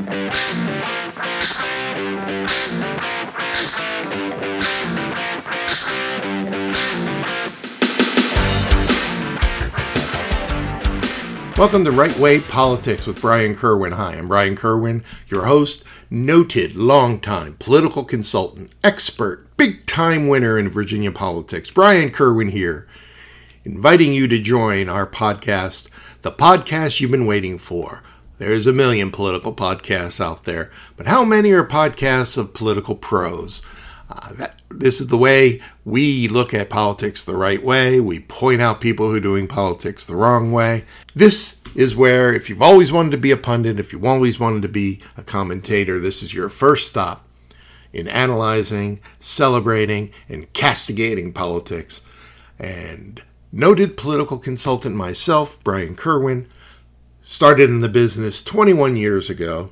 Welcome to Right Way Politics with Brian Kerwin. Hi, I'm Brian Kerwin, your host, noted, long-time political consultant, expert, big time winner in Virginia politics. Brian Kerwin here, inviting you to join our podcast, the podcast you've been waiting for. There's a million political podcasts out there, but how many are podcasts of political pros? Uh, that, this is the way we look at politics the right way. We point out people who are doing politics the wrong way. This is where, if you've always wanted to be a pundit, if you've always wanted to be a commentator, this is your first stop in analyzing, celebrating, and castigating politics. And noted political consultant myself, Brian Kerwin, started in the business 21 years ago.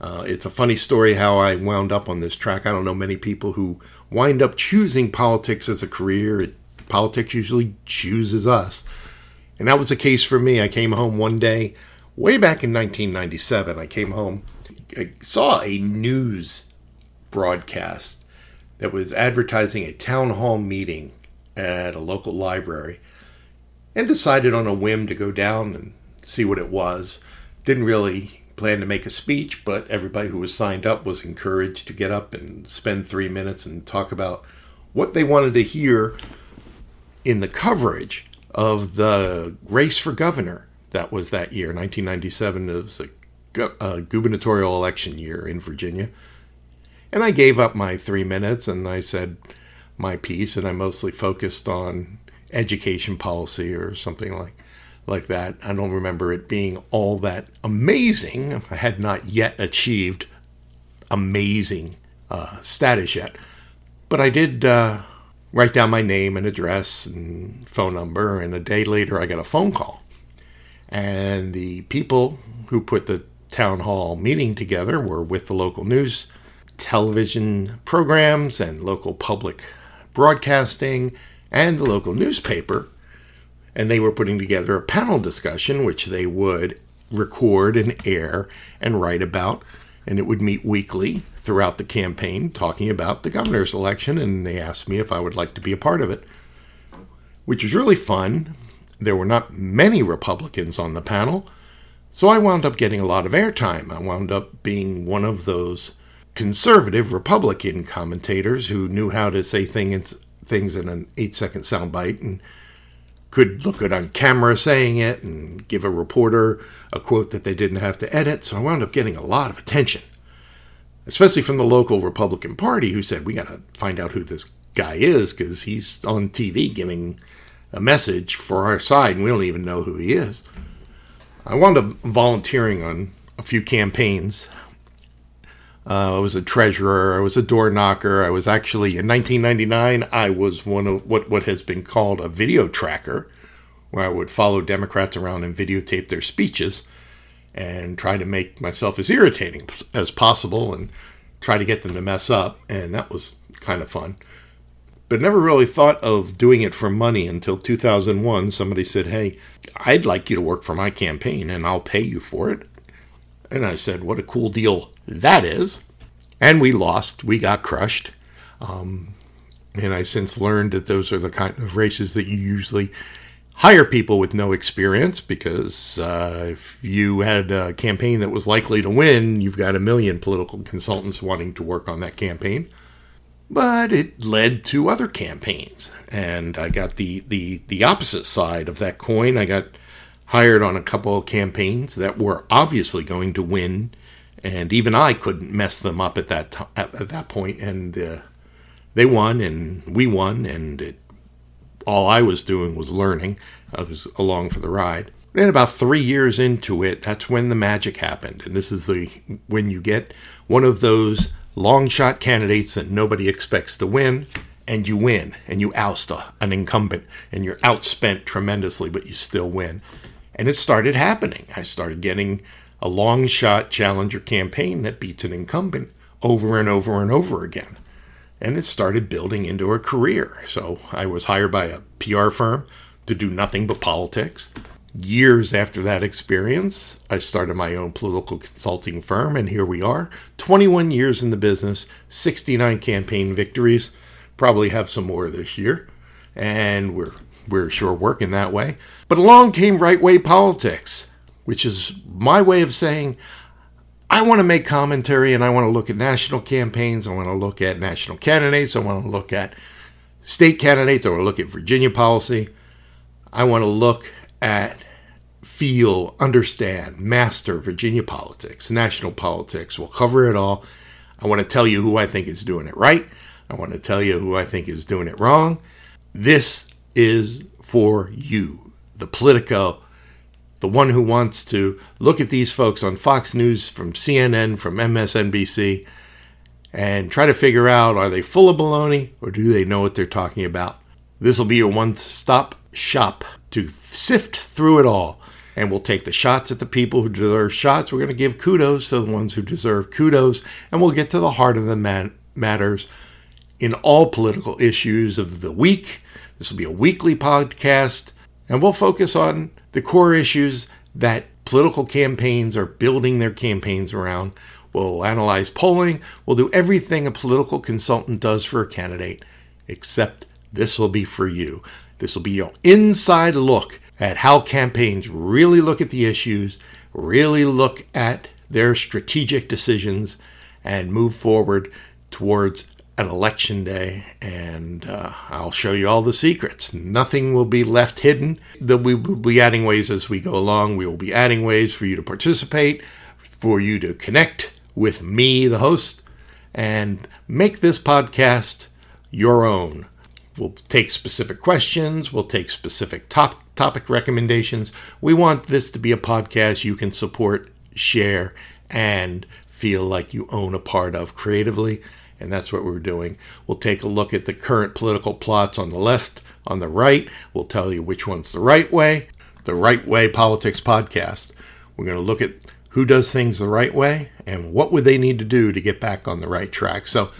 Uh, it's a funny story how I wound up on this track. I don't know many people who wind up choosing politics as a career. It, politics usually chooses us. And that was the case for me. I came home one day, way back in 1997. I came home, I saw a news broadcast that was advertising a town hall meeting at a local library and decided on a whim to go down and see what it was. Didn't really plan to make a speech, but everybody who was signed up was encouraged to get up and spend three minutes and talk about what they wanted to hear in the coverage of the race for governor that was that year, 1997. It was a, a gubernatorial election year in Virginia. And I gave up my three minutes and I said my piece, and I mostly focused on education policy or something like like that. I don't remember it being all that amazing. I had not yet achieved amazing uh, status yet, but I did uh, write down my name and address and phone number. And a day later, I got a phone call, and the people who put the town hall meeting together were with the local news, television programs, and local public broadcasting, and the local newspaper and they were putting together a panel discussion which they would record and air and write about. And it would meet weekly throughout the campaign talking about the governor's election. And they asked me if I would like to be a part of it which was really fun. There were not many republicans on the panel. So I wound up getting a lot of airtime. I wound up being one of those conservative republican commentators who knew how to say things things in an 8 second soundbite and could look good on camera saying it and give a reporter a quote that they didn't have to edit. So I wound up getting a lot of attention, especially from the local Republican Party who said, We got to find out who this guy is because he's on TV giving a message for our side and we don't even know who he is. I wound up volunteering on a few campaigns uh, I was a treasurer. I was a door knocker. I was actually in 1999. I was one of what what has been called a video tracker, where I would follow Democrats around and videotape their speeches, and try to make myself as irritating as possible and try to get them to mess up. And that was kind of fun. But never really thought of doing it for money until 2001. Somebody said, "Hey, I'd like you to work for my campaign, and I'll pay you for it." And I said, What a cool deal that is. And we lost. We got crushed. Um, and I since learned that those are the kind of races that you usually hire people with no experience because uh, if you had a campaign that was likely to win, you've got a million political consultants wanting to work on that campaign. But it led to other campaigns, and I got the, the, the opposite side of that coin. I got hired on a couple of campaigns that were obviously going to win, and even I couldn't mess them up at that t- at, at, that point. And uh, they won, and we won, and it, all I was doing was learning. I was along for the ride. And about three years into it, that's when the magic happened. And this is the when you get one of those long shot candidates that nobody expects to win, and you win, and you oust a, an incumbent, and you're outspent tremendously, but you still win. And it started happening. I started getting a long shot challenger campaign that beats an incumbent over and over and over again. And it started building into a career. So I was hired by a PR firm to do nothing but politics. Years after that experience, I started my own political consulting firm, and here we are 21 years in the business, 69 campaign victories. Probably have some more this year, and we're, we're sure working that way. But along came right way politics, which is my way of saying I want to make commentary and I want to look at national campaigns. I want to look at national candidates. I want to look at state candidates. I want to look at Virginia policy. I want to look at, feel, understand, master Virginia politics, national politics. We'll cover it all. I want to tell you who I think is doing it right. I want to tell you who I think is doing it wrong. This is for you, the Politico the one who wants to look at these folks on Fox News, from CNN, from MSNBC, and try to figure out are they full of baloney or do they know what they're talking about? This will be your one stop shop to sift through it all. And we'll take the shots at the people who deserve shots. We're going to give kudos to the ones who deserve kudos. And we'll get to the heart of the man- matters in all political issues of the week. This will be a weekly podcast. And we'll focus on the core issues that political campaigns are building their campaigns around. We'll analyze polling. We'll do everything a political consultant does for a candidate, except this will be for you. This will be your inside look at how campaigns really look at the issues, really look at their strategic decisions, and move forward towards an election day, and uh, I'll show you all the secrets. Nothing will be left hidden. That we will be adding ways as we go along. We will be adding ways for you to participate, for you to connect with me, the host, and make this podcast your own. We'll take specific questions, we'll take specific top, topic recommendations. We want this to be a podcast you can support, share, and feel like you own a part of creatively and that's what we're doing. We'll take a look at the current political plots on the left, on the right. We'll tell you which one's the right way. The Right Way Politics Podcast. We're going to look at who does things the right way and what would they need to do to get back on the right track. So,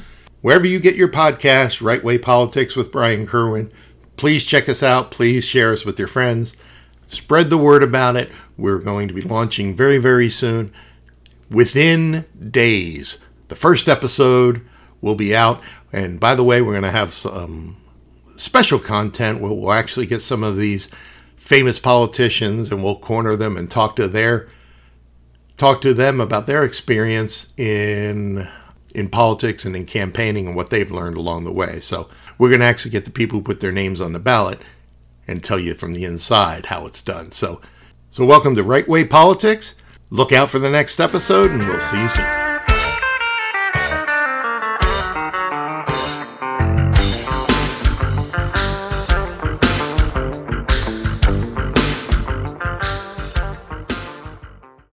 wherever you get your podcast, Right Way Politics with Brian Kerwin, please check us out. Please share us with your friends. Spread the word about it. We're going to be launching very, very soon. Within days, the first episode will be out. And by the way, we're going to have some um, special content where we'll actually get some of these famous politicians and we'll corner them and talk to their talk to them about their experience in in politics and in campaigning and what they've learned along the way. So we're going to actually get the people who put their names on the ballot and tell you from the inside how it's done. So so welcome to Right Way Politics. Look out for the next episode and we'll see you soon.